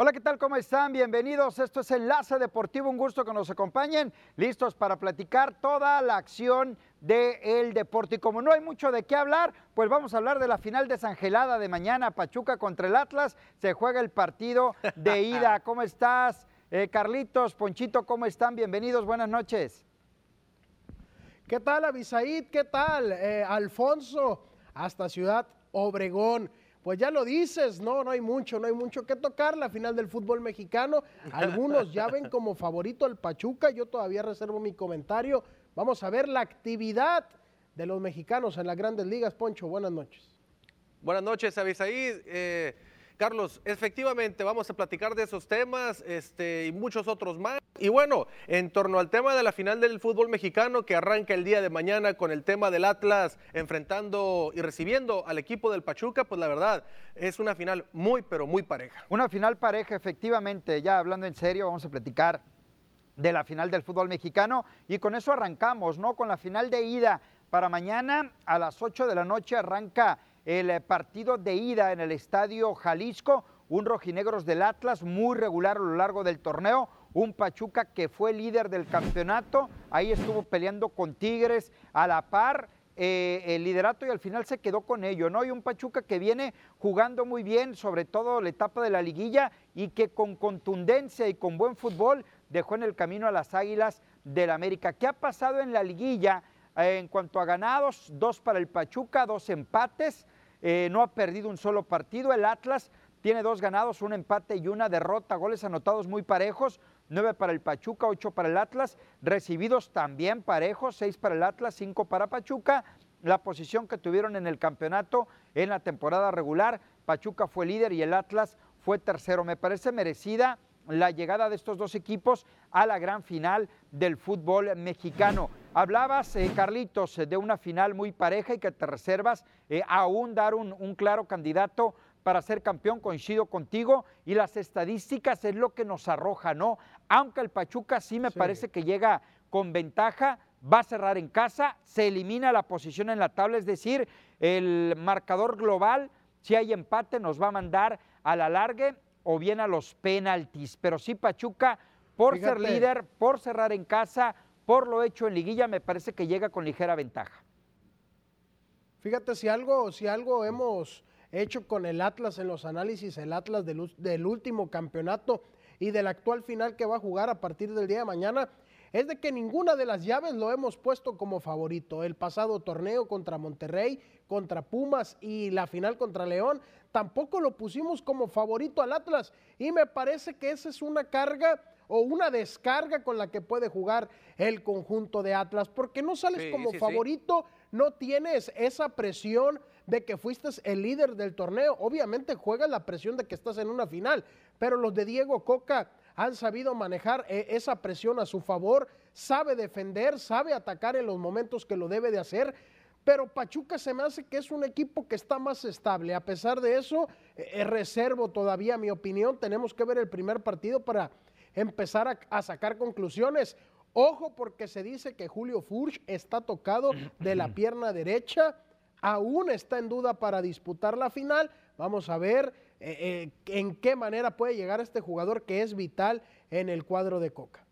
Hola, ¿qué tal? ¿Cómo están? Bienvenidos. Esto es Enlace Deportivo. Un gusto que nos acompañen. Listos para platicar toda la acción del deporte. Y como no hay mucho de qué hablar, pues vamos a hablar de la final desangelada de mañana, Pachuca contra el Atlas. Se juega el partido de ida. ¿Cómo estás? Eh, Carlitos, Ponchito, ¿cómo están? Bienvenidos, buenas noches. ¿Qué tal, Abisaid? ¿Qué tal, eh, Alfonso? Hasta Ciudad Obregón. Pues ya lo dices, no, no hay mucho, no hay mucho que tocar. La final del fútbol mexicano, algunos ya ven como favorito al Pachuca, yo todavía reservo mi comentario. Vamos a ver la actividad de los mexicanos en las grandes ligas. Poncho, buenas noches. Buenas noches, Abisaid. Eh, Carlos, efectivamente vamos a platicar de esos temas este, y muchos otros más. Y bueno, en torno al tema de la final del fútbol mexicano que arranca el día de mañana con el tema del Atlas enfrentando y recibiendo al equipo del Pachuca, pues la verdad es una final muy, pero muy pareja. Una final pareja, efectivamente. Ya hablando en serio, vamos a platicar de la final del fútbol mexicano y con eso arrancamos, ¿no? Con la final de ida para mañana a las 8 de la noche arranca el eh, partido de ida en el Estadio Jalisco, un rojinegros del Atlas muy regular a lo largo del torneo, un Pachuca que fue líder del campeonato, ahí estuvo peleando con Tigres a la par. Eh, el liderato y al final se quedó con ello, ¿no? Y un Pachuca que viene jugando muy bien, sobre todo la etapa de la liguilla, y que con contundencia y con buen fútbol dejó en el camino a las Águilas del América. ¿Qué ha pasado en la liguilla? Eh, en cuanto a ganados, dos para el Pachuca, dos empates. Eh, no ha perdido un solo partido. El Atlas tiene dos ganados, un empate y una derrota, goles anotados muy parejos, nueve para el Pachuca, ocho para el Atlas, recibidos también parejos, seis para el Atlas, cinco para Pachuca. La posición que tuvieron en el campeonato en la temporada regular, Pachuca fue líder y el Atlas fue tercero. Me parece merecida la llegada de estos dos equipos a la gran final del fútbol mexicano. Hablabas, eh, Carlitos, de una final muy pareja y que te reservas eh, aún dar un, claro candidato para ser campeón, coincido contigo, y las estadísticas es lo que nos arroja, ¿no? Aunque el Pachuca sí me parece que llega con ventaja, va a cerrar en casa, se elimina la posición en la tabla, es decir, el marcador global, si hay empate, nos va a mandar a la largue o bien a los penaltis. Pero sí, Pachuca, por ser líder, por cerrar en casa, por lo hecho en liguilla, me parece que llega con ligera ventaja. Fíjate, si algo, si algo hemos hecho con el Atlas en los análisis, el Atlas del, último campeonato y del actual final que va a jugar a partir del día de mañana, es de que ninguna de las llaves lo hemos puesto como favorito. El pasado torneo contra Monterrey, contra Pumas y la final contra León, tampoco lo pusimos como favorito al Atlas. Y me parece que esa es una carga o una descarga con la que puede jugar el conjunto de Atlas, porque no sales como favorito, no tienes esa presión de que fuiste el líder del torneo. Obviamente juegas la presión de que estás en una final, pero los de Diego Coca han sabido manejar eh, esa presión a su favor, sabe defender, sabe atacar en los momentos que lo debe de hacer. Pero Pachuca se me hace que es un equipo que está más estable. A pesar de eso, eh, reservo todavía mi opinión. Tenemos que ver el primer partido para empezar a, a sacar conclusiones. Ojo porque se dice que Julio Furch está tocado de la pierna derecha. Aún está en duda para disputar la final. Vamos a ver eh, eh, en qué manera puede llegar este jugador que es vital en el cuadro de Coca.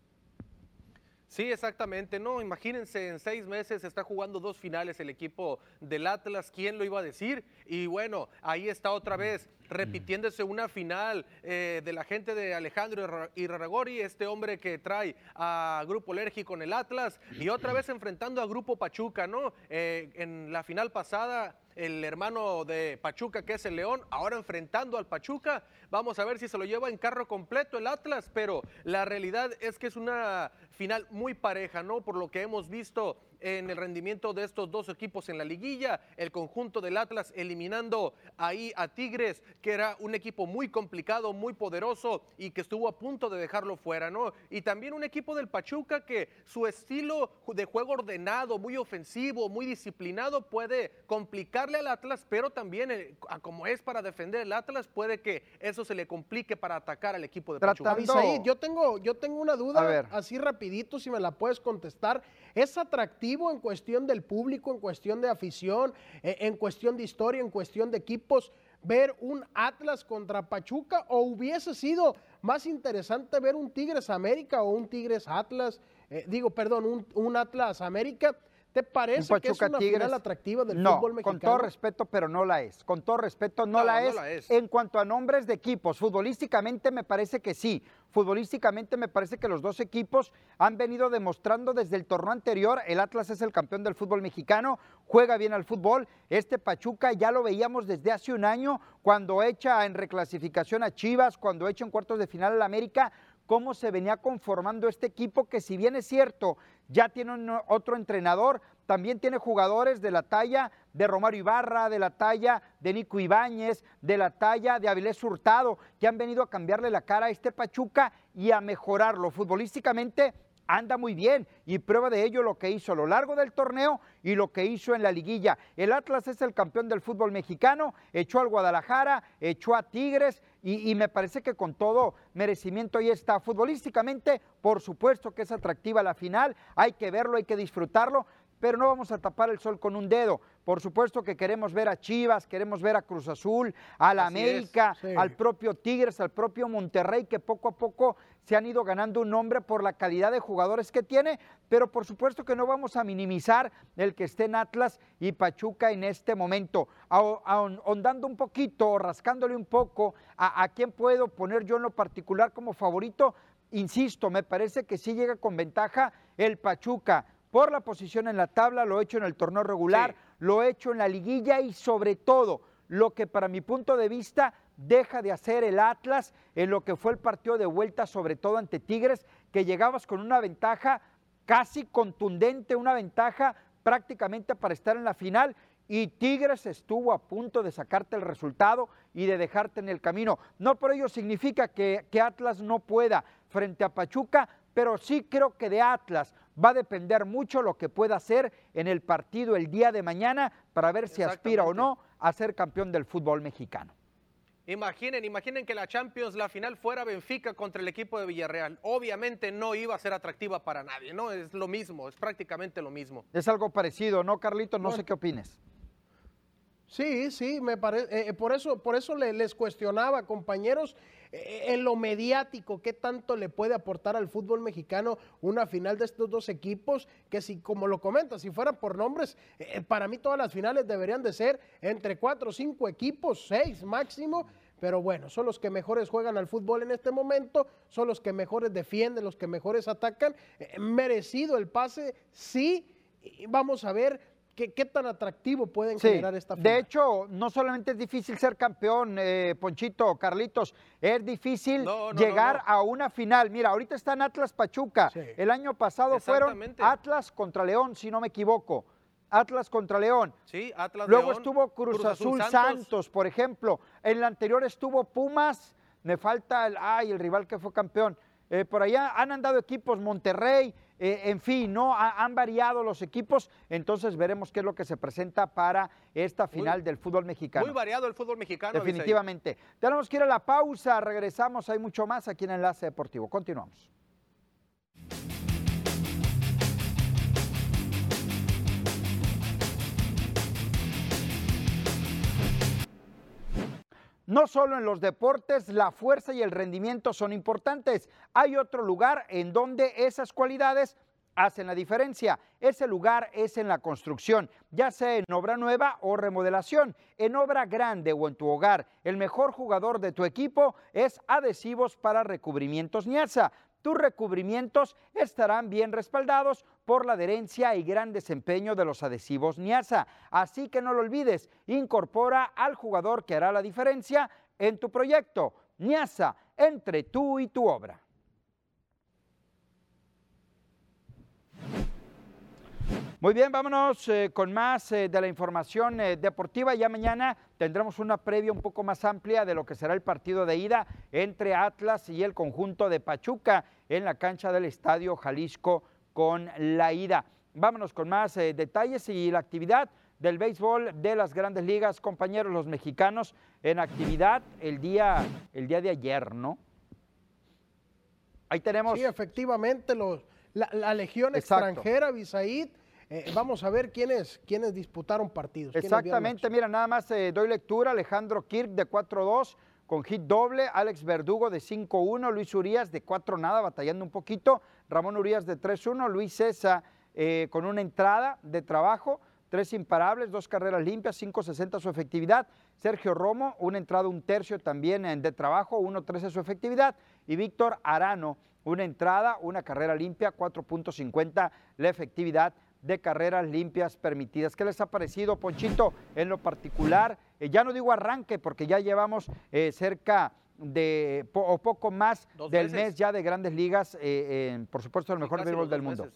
Sí, exactamente. No, imagínense, en seis meses está jugando dos finales el equipo del Atlas. ¿Quién lo iba a decir? Y bueno, ahí está otra vez repitiéndose una final eh, de la gente de Alejandro Irragori, este hombre que trae a Grupo Lergi con el Atlas, y otra vez enfrentando a Grupo Pachuca, ¿no? en la final pasada el hermano de Pachuca, que es el León, ahora enfrentando al Pachuca. Vamos a ver si se lo lleva en carro completo el Atlas, pero la realidad es que es una final muy pareja, ¿no? Por lo que hemos visto en el rendimiento de estos dos equipos en la liguilla, el conjunto del Atlas eliminando ahí a Tigres, que era un equipo muy complicado, muy poderoso y que estuvo a punto de dejarlo fuera, ¿no? Y también un equipo del Pachuca que su estilo de juego ordenado, muy ofensivo, muy disciplinado puede complicarle al Atlas, pero también eh, como es para defender el Atlas, puede que eso se le complique para atacar al equipo de Pachuca. yo tengo, yo tengo una duda así rapidito, si me la puedes contestar. ¿Es atractivo en cuestión del público, en cuestión de afición, eh, en cuestión de historia, en cuestión de equipos, ver un Atlas contra Pachuca o hubiese sido más interesante ver un Tigres América o un Tigres Atlas, eh, digo, perdón, un, un Atlas América ¿Te parece que es una final atractiva del fútbol mexicano? Con todo respeto, pero no la es. Con todo respeto, no, la, es. En cuanto a nombres de equipos, futbolísticamente me parece que sí. Futbolísticamente me parece que los dos equipos han venido demostrando desde el torneo anterior. El Atlas es el campeón del fútbol mexicano, juega bien al fútbol. Este Pachuca ya lo veíamos desde hace un año, cuando echa en reclasificación a Chivas, cuando echa en cuartos de final al América cómo se venía conformando este equipo que si bien es cierto, ya tiene otro entrenador, también tiene jugadores de la talla de Romario Ibarra, de la talla de Nico Ibáñez, de la talla de Avilés Hurtado, que han venido a cambiarle la cara a este Pachuca y a mejorarlo futbolísticamente anda muy bien y prueba de ello lo que hizo a lo largo del torneo y lo que hizo en la liguilla. El Atlas es el campeón del fútbol mexicano, echó al Guadalajara, echó a Tigres y, me parece que con todo merecimiento ahí está. Futbolísticamente, por supuesto que es atractiva la final, hay que verlo, hay que disfrutarlo, pero no vamos a tapar el sol con un dedo. Por supuesto que queremos ver a Chivas, queremos ver a Cruz Azul, a la América, al propio Tigres, al propio Monterrey, que poco a poco se han ido ganando un nombre por la calidad de jugadores que tiene, pero por supuesto que no vamos a minimizar el que esté en Atlas y Pachuca en este momento. Ahondando un poquito, rascándole un poco a, a quién puedo poner yo en lo particular como favorito, insisto, me parece que sí llega con ventaja el Pachuca por la posición en la tabla, lo he hecho en el torneo regular, lo he hecho en la liguilla y sobre todo lo que para mi punto de vista deja de hacer el Atlas en lo que fue el partido de vuelta, sobre todo ante Tigres, que llegabas con una ventaja casi contundente, una ventaja prácticamente para estar en la final y Tigres estuvo a punto de sacarte el resultado y de dejarte en el camino. No por ello significa que, que Atlas no pueda frente a Pachuca, pero sí creo que de Atlas va a depender mucho lo que pueda hacer en el partido el día de mañana para ver si aspira o no a ser campeón del fútbol mexicano. Imaginen, imaginen que la Champions, la final fuera Benfica contra el equipo de Villarreal. Obviamente no iba a ser atractiva para nadie, ¿no? Es lo mismo, es prácticamente lo mismo. Es algo parecido, ¿no, Carlito? No sé qué opines. Sí, sí, me parece. Eh, eh, por eso, por eso les cuestionaba, compañeros, en lo mediático, qué tanto le puede aportar al fútbol mexicano una final de estos dos equipos, que si, como lo comenta, si fueran por nombres, para mí todas las finales deberían de ser entre cuatro o cinco equipos, seis máximo. Pero bueno, son los que mejores juegan al fútbol en este momento, son los que mejores defienden, los que mejores atacan. merecido el pase, sí. Vamos a ver ¿Qué, tan atractivo pueden generar esta final? De hecho, no solamente es difícil ser campeón, eh, Ponchito, Carlitos, es difícil llegar a una final. Mira, ahorita está en Atlas Pachuca. El año pasado fueron Atlas contra León, si no me equivoco. Atlas contra León. Sí, Atlas Luego estuvo Cruz, Azul, Santos. por ejemplo. En la anterior estuvo Pumas. Me falta el, ay, el rival que fue campeón. Eh, por allá han andado equipos Monterrey, eh, en fin, no han variado los equipos, entonces veremos qué es lo que se presenta para esta final del fútbol mexicano. Muy variado el fútbol mexicano. Definitivamente. Tenemos que ir a la pausa, regresamos, hay mucho más aquí en Enlace Deportivo. Continuamos. No solo en los deportes la fuerza y el rendimiento son importantes, hay otro lugar en donde esas cualidades hacen la diferencia. Ese lugar es en la construcción, ya sea en obra nueva o remodelación, en obra grande o en tu hogar. El mejor jugador de tu equipo es Adhesivos para Recubrimientos Niaza tus recubrimientos estarán bien respaldados por la adherencia y gran desempeño de los adhesivos Niasa. Así que no lo olvides, incorpora al jugador que hará la diferencia en tu proyecto. Niasa, entre tú y tu obra. Muy bien, vámonos eh, con más eh, de la información eh, deportiva. Ya mañana tendremos una previa un poco más amplia de lo que será el partido de ida entre Atlas y el conjunto de Pachuca en la cancha del Estadio Jalisco con la ida. Vámonos con más detalles y la actividad del béisbol de las grandes ligas, compañeros, los mexicanos en actividad el día, el día de ayer, ¿no? Ahí tenemos. Sí, efectivamente, los, la, Legión extranjera, Bisaid eh, vamos a ver quiénes, quiénes disputaron partidos. Exactamente, mira, nada más eh, doy lectura. Alejandro Kirk de 4-2 con hit doble, Alex Verdugo de 5-1, Luis Urias de 4 nada, batallando un poquito, Ramón Urias de 3-1, Luis César eh, con una entrada de trabajo, tres imparables, dos carreras limpias, 5.60 su efectividad. Sergio Romo, una entrada un tercio también de trabajo, 1.13 su efectividad. Y Víctor Arano, una entrada, una carrera limpia, 4.50 la efectividad de carreras limpias permitidas. ¿Qué les ha parecido, Ponchito, en lo particular? Eh, ya no digo arranque, porque ya llevamos eh, cerca de o poco más del mes ya de grandes ligas, eh, por supuesto, el mejor béisbol del mundo.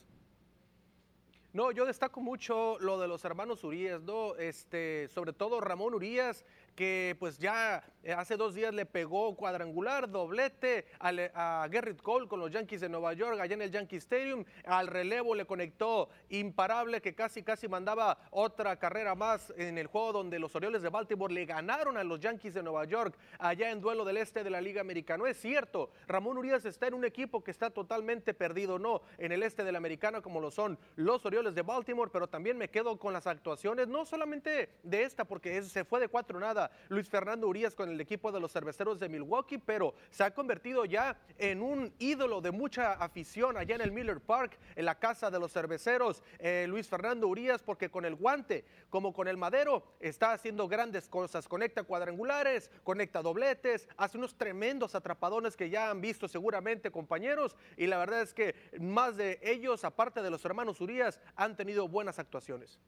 No, yo destaco mucho lo de los hermanos Urias, ¿no? Este, sobre todo Ramón Urias, que pues ya eh, hace dos días le pegó cuadrangular, doblete a, Gerrit Cole con los Yankees de Nueva York, allá en el Yankee Stadium. Al relevo le conectó imparable que casi casi mandaba otra carrera más en el juego donde los Orioles de Baltimore le ganaron a los Yankees de Nueva York allá en duelo del este de la Liga Americana. Es cierto, Ramón Urias está en un equipo que está totalmente perdido, no en el este de la Americana como lo son los Orioles de Baltimore, pero también me quedo con las actuaciones, no solamente de esta, porque se fue de cuatro nada Luis Fernando Urias con el equipo de los cerveceros de Milwaukee, pero se ha convertido ya en un ídolo de mucha afición allá en el Miller Park, en la casa de los cerveceros. Eh, Luis Fernando Urias, porque con el guante, como con el madero, está haciendo grandes cosas. Conecta cuadrangulares, conecta dobletes, hace unos tremendos atrapadones que ya han visto seguramente compañeros. Y la verdad es que más de ellos, aparte de los hermanos Urias, han tenido buenas actuaciones.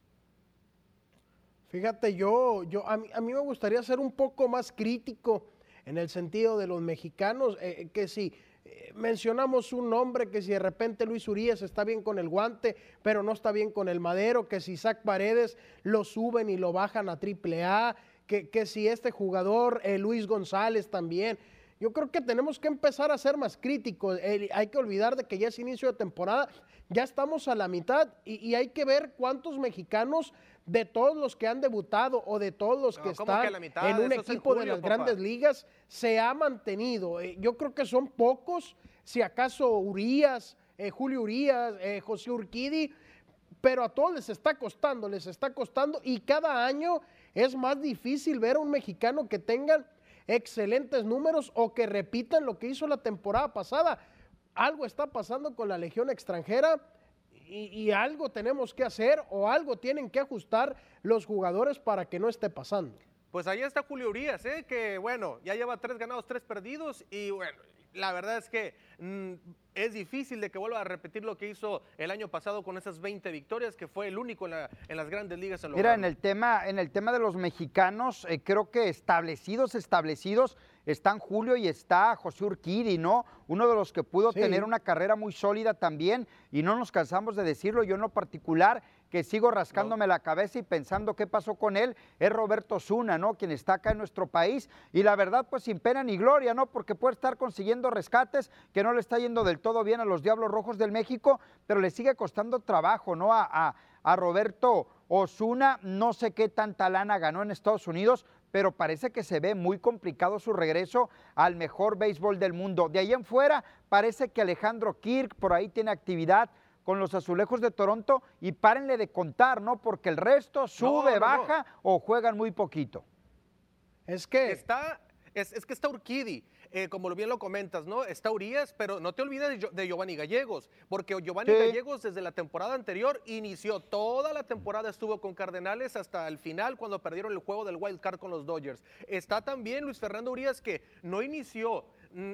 Fíjate, yo, yo a, mí, me gustaría ser un poco más crítico en el sentido de los mexicanos, eh, eh, que si eh, mencionamos un nombre, que si de repente Luis Urias está bien con el guante, pero no está bien con el madero, que si Zach Paredes lo suben y lo bajan a triple A, que, que si este jugador, Luis González también. Yo creo que tenemos que empezar a ser más críticos. hay que olvidar de que ya es inicio de temporada, ya estamos a la mitad y hay que ver cuántos mexicanos de todos los que han debutado o de todos los que están en un equipo de las grandes ligas se ha mantenido. Eh, yo creo que son pocos, si acaso Urias, eh, Julio Urias, eh, José Urquidi, pero a todos les está costando, les está costando y cada año es más difícil ver a un mexicano que tengan excelentes números o que repitan lo que hizo la temporada pasada. Algo está pasando con la Legión extranjera y, algo tenemos que hacer o algo tienen que ajustar los jugadores para que no esté pasando. Pues ahí está Julio Urias, ¿eh? que bueno, ya lleva tres ganados, tres perdidos y bueno, la verdad es que mm, es difícil de que vuelva a repetir lo que hizo el año pasado con esas 20 victorias, que fue el único en, las grandes ligas. En Mira, en el, tema, en el tema de los mexicanos, eh, creo que establecidos, establecidos, están Julio y está José Urquidi, ¿no? Uno de los que pudo tener una carrera muy sólida también, y no nos cansamos de decirlo, yo en lo particular, que sigo rascándome la cabeza y pensando qué pasó con él, es Roberto Zuna, ¿no? Quien está acá en nuestro país, y la verdad, pues sin pena ni gloria, ¿no? Porque puede estar consiguiendo rescates que no le está yendo del todo bien a los Diablos Rojos del México, pero le sigue costando trabajo, ¿no? A, a Roberto Osuna, no sé qué tanta lana ganó en Estados Unidos, pero parece que se ve muy complicado su regreso al mejor béisbol del mundo. De ahí en fuera, parece que Alejandro Kirk por ahí tiene actividad con los azulejos de Toronto y párenle de contar, ¿no? Porque el resto sube, baja o juegan muy poquito. Es que está, es, que está Urquidi. Eh, como bien lo comentas, ¿no? Está Urias, pero no te olvides de, Giovanni Gallegos, porque Giovanni Gallegos desde la temporada anterior inició toda la temporada, estuvo con Cardenales hasta el final cuando perdieron el juego del Wild Card con los Dodgers. Está también Luis Fernando Urias que no inició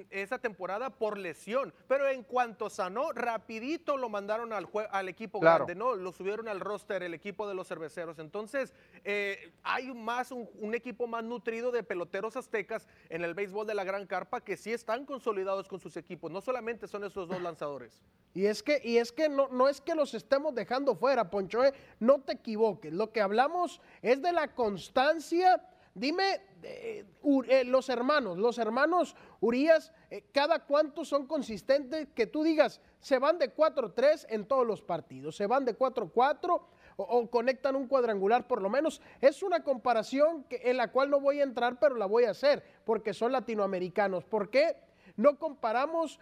esa temporada por lesión, pero en cuanto sanó, rapidito lo mandaron al, al equipo grande, ¿no? Lo subieron al roster el equipo de los cerveceros. Entonces, eh, hay más un, equipo más nutrido de peloteros aztecas en el béisbol de la Gran Carpa que sí están consolidados con sus equipos. No solamente son esos dos lanzadores. Y es que, y es que no, no es que los estemos dejando fuera, Poncho, ¿eh? no te equivoques. Lo que hablamos es de la constancia Dime, eh, eh, los hermanos, los hermanos Urias, eh, cada cuánto son consistentes que tú digas, se van de 4-3 en todos los partidos, se van de 4-4 o, conectan un cuadrangular por lo menos. Es una comparación en la cual no voy a entrar, pero la voy a hacer, porque son latinoamericanos. ¿Por qué? No comparamos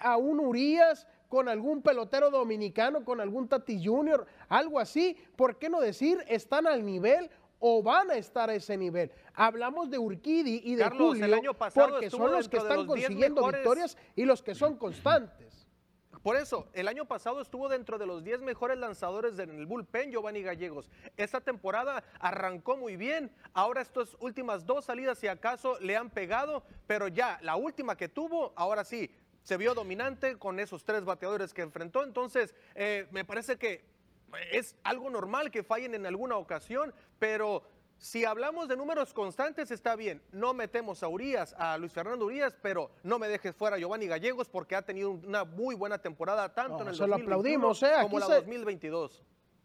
a un Urias con algún pelotero dominicano, con algún Tati Junior, algo así. ¿Por qué no decir están al nivel o van a estar a ese nivel? Hablamos de Urquidi y de Carlos, el Julio año pasado porque son los que están los 10 consiguiendo mejores. victorias y los que son constantes. Por eso, el año pasado estuvo dentro de los 10 mejores lanzadores en el bullpen, Giovanni Gallegos. Esta temporada arrancó muy bien. Ahora estas últimas dos salidas, si acaso, le han pegado, pero ya la última que tuvo, ahora sí, se vio dominante con esos tres bateadores que enfrentó. Entonces, eh, me parece que es algo normal que fallen en alguna ocasión, pero si hablamos de números constantes está bien. No metemos a Urias, a Luis Fernando Urias, pero no me dejes fuera a Giovanni Gallegos porque ha tenido una muy buena temporada tanto No, en el se lo 2021 aplaudimos, ¿eh? como la se- 2022.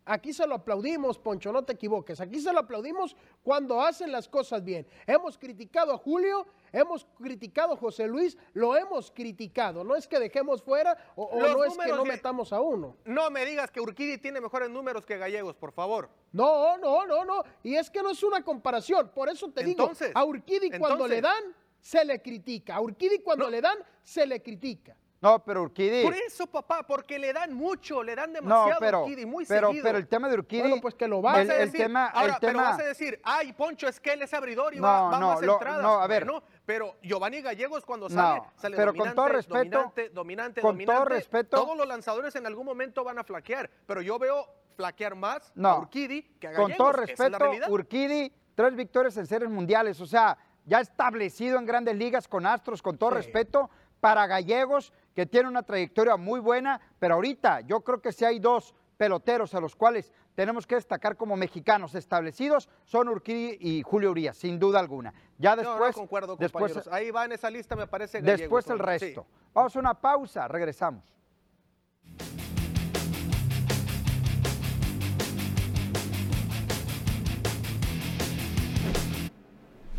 Aquí se lo aplaudimos, Poncho, no te equivoques. Aquí se lo aplaudimos cuando hacen las cosas bien. Hemos criticado a Julio, hemos criticado a José Luis, lo hemos criticado. No es que dejemos fuera o, no es que no metamos a uno. No me digas que Urquidi tiene mejores números que Gallegos, por favor. No, no, no, no. Y es que no es una comparación. Por eso te Entonces, digo, a Urquidi cuando entonces. le dan, se le critica. A Urquidi cuando No. le dan, se le critica. No, pero Urquidi. Por eso, papá, porque le dan mucho, le dan No, demasiado pero, a Urquidi, muy pero, seguido. pero el tema de Urquidi. Bueno, pues que lo va el, a el decir, tema, ahora, el pero tema. vas a decir, ay, Poncho, es que él es abridor y No, va, va no, más lo- entradas. no, a ver. Bueno, pero Giovanni Gallegos cuando sale, sale pero con dominante, todo respeto, dominante, dominante, con dominante. todo respeto- Todos los lanzadores en algún momento van a flaquear, pero yo veo flaquear más No. a Urquidi que a Con Gallegos. todo es la respeto, realidad. Urquidi, tres victorias en series mundiales, o sea, ya establecido en grandes ligas con Astros, con todo Sí. respeto, para Gallegos, que tiene una trayectoria muy buena, pero ahorita yo creo que si hay dos peloteros a los cuales tenemos que destacar como mexicanos establecidos, son Urquidi y Julio Urias, sin duda alguna. Ya después, no concuerdo, después. Ahí va en esa lista, me parece Gallegos, después el. Sí. resto. Vamos a una pausa, regresamos.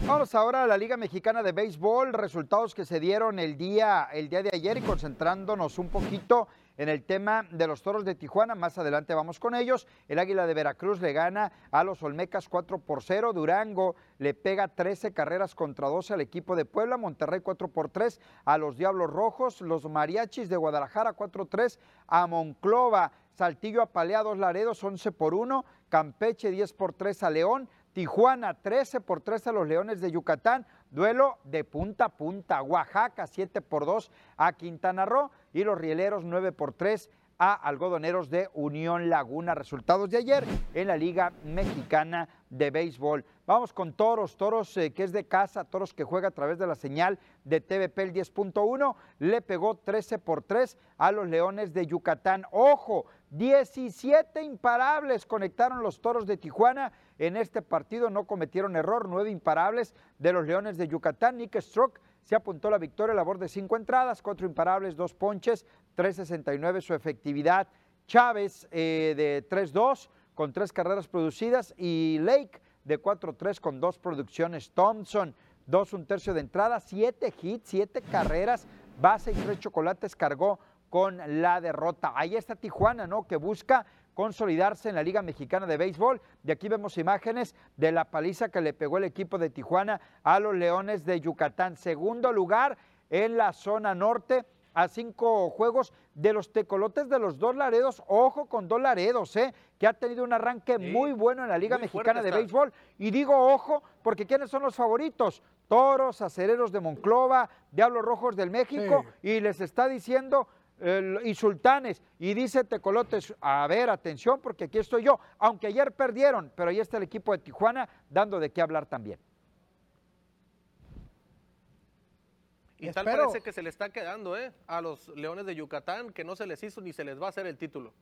Vamos ahora a la Liga Mexicana de Béisbol, resultados que se dieron el día, el día de ayer y concentrándonos un poquito en el tema de los Toros de Tijuana. Más adelante vamos con ellos. El Águila de Veracruz le gana a los Olmecas 4 por 0. Durango le pega 13 carreras contra 12 al equipo de Puebla. Monterrey 4 por 3 a los Diablos Rojos. Los Mariachis de Guadalajara 4-3 a Monclova. Saltillo apalea a dos Laredos 11 por 1. Campeche 10 por 3 a León. Tijuana 13 por 3 a los Leones de Yucatán. Duelo de punta a punta. Oaxaca 7 por 2 a Quintana Roo. Y los Rieleros 9 por 3 a Algodoneros de Unión Laguna. Resultados de ayer en la Liga Mexicana de Béisbol. Vamos con Toros, Toros eh, que es de casa, Toros que juega a través de la señal de TVP el 10.1, le pegó 13 por 3 a los Leones de Yucatán. Ojo, 17 imparables conectaron los Toros de Tijuana. En este partido no cometieron error, 9 imparables de los Leones de Yucatán. Nick Stroke se apuntó la victoria labor de 5 entradas, 4 imparables, 2 ponches, 3.69 su efectividad. Chávez eh, de 3-2 con 3 carreras producidas y Lake de 4-3 con 2 producciones. Thompson, 2 un tercio de entrada, 7 hits, 7 carreras, base y 3 chocolates cargó con la derrota. Ahí está Tijuana, ¿no? Que busca consolidarse en la Liga Mexicana de Béisbol. De aquí vemos imágenes de la paliza que le pegó el equipo de Tijuana a los Leones de Yucatán. Segundo lugar en la zona norte a cinco juegos de los tecolotes de los dos Laredos. Ojo con dos Laredos, ¿eh? que ha tenido un arranque Sí, muy bueno en la Liga Mexicana de está. Béisbol. Y digo ojo, porque ¿quiénes son los favoritos? Toros, acereros de Monclova, Diablos Rojos del México, y les está diciendo y sultanes. Y dice Tecolotes, a ver, atención, porque aquí estoy yo. Aunque ayer perdieron, pero ahí está el equipo de Tijuana dando de qué hablar también. Y tal Espero- parece que se le está quedando, ¿eh? A los Leones de Yucatán, que no se les hizo ni se les va a hacer el título.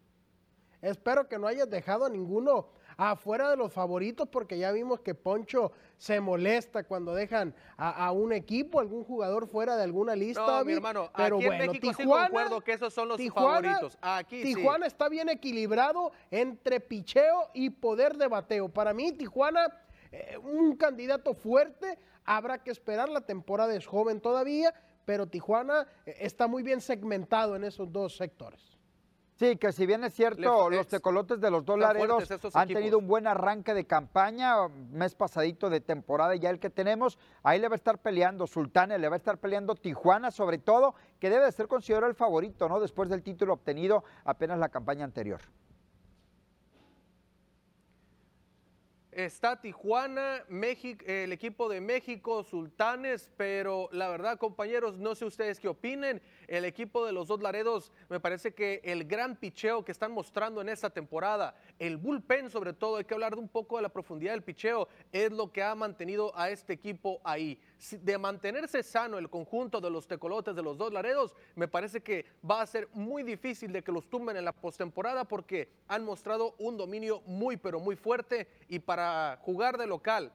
Espero que no hayas dejado a ninguno afuera de los favoritos porque ya vimos que Poncho se molesta cuando dejan a, a un equipo, algún jugador fuera de alguna lista. No, mi hermano, pero aquí en bueno, México sí Tijuana, concuerdo que esos son los Tijuana- favoritos. Aquí sí. Tijuana está bien equilibrado entre picheo y poder de bateo. Para mí, Tijuana, eh, un candidato fuerte. Habrá que esperar, la temporada es joven todavía, pero Tijuana eh, está muy bien segmentado en esos dos sectores. Sí, que si bien es cierto, los tecolotes de los dos Laredos han tenido un buen arranque de campaña, mes pasadito de temporada ya el que tenemos, ahí le va a estar peleando Sultanes, le va a estar peleando Tijuana sobre todo, que debe de ser considerado el favorito, ¿no? Después del título obtenido apenas la campaña anterior. Está Tijuana, México, el equipo de México, Sultanes, pero la verdad, compañeros, no sé ustedes qué opinen. El equipo de los dos Laredos, me parece que el gran picheo que están mostrando en esta temporada, el bullpen sobre todo, hay que hablar de un poco de la profundidad del picheo, es lo que ha mantenido a este equipo ahí. De mantenerse sano el conjunto de los tecolotes de los dos Laredos, me parece que va a ser muy difícil de que los tumben en la postemporada porque han mostrado un dominio muy, pero muy fuerte y para jugar de local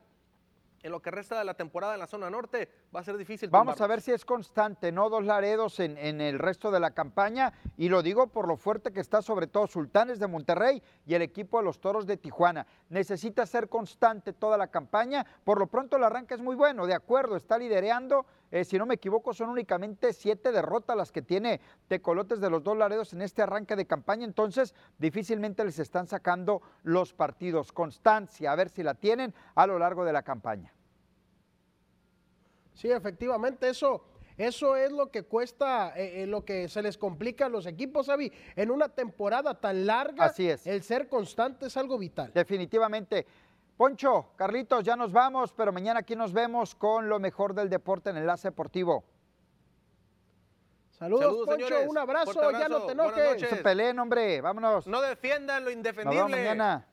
en lo que resta de la temporada en la zona norte va a ser difícil. Vamos a ver si es constante, ¿no? Dos Laredos en, en, el resto de la campaña y lo digo por lo fuerte que está sobre todo Sultanes de Monterrey y el equipo de los Toros de Tijuana. Necesita ser constante toda la campaña, por lo pronto el arranque es muy bueno, de acuerdo, está lidereando, eh, si no me equivoco son únicamente siete derrotas las que tiene Tecolotes de los dos Laredos en este arranque de campaña, entonces difícilmente les están sacando los partidos. Constancia, a ver si la tienen a lo largo de la campaña. Sí, efectivamente, eso, eso es lo que cuesta, eh, eh, lo que se les complica a los equipos, Avi. En una temporada tan larga, Así es. el ser constante es algo vital. Definitivamente. Poncho, Carlitos, ya nos vamos, pero mañana aquí nos vemos con lo mejor del deporte en Enlace Deportivo. Saludos, Poncho, un abrazo, ya no te enojes. Se peleen, hombre, vámonos. No defiendan lo indefendible. mañana.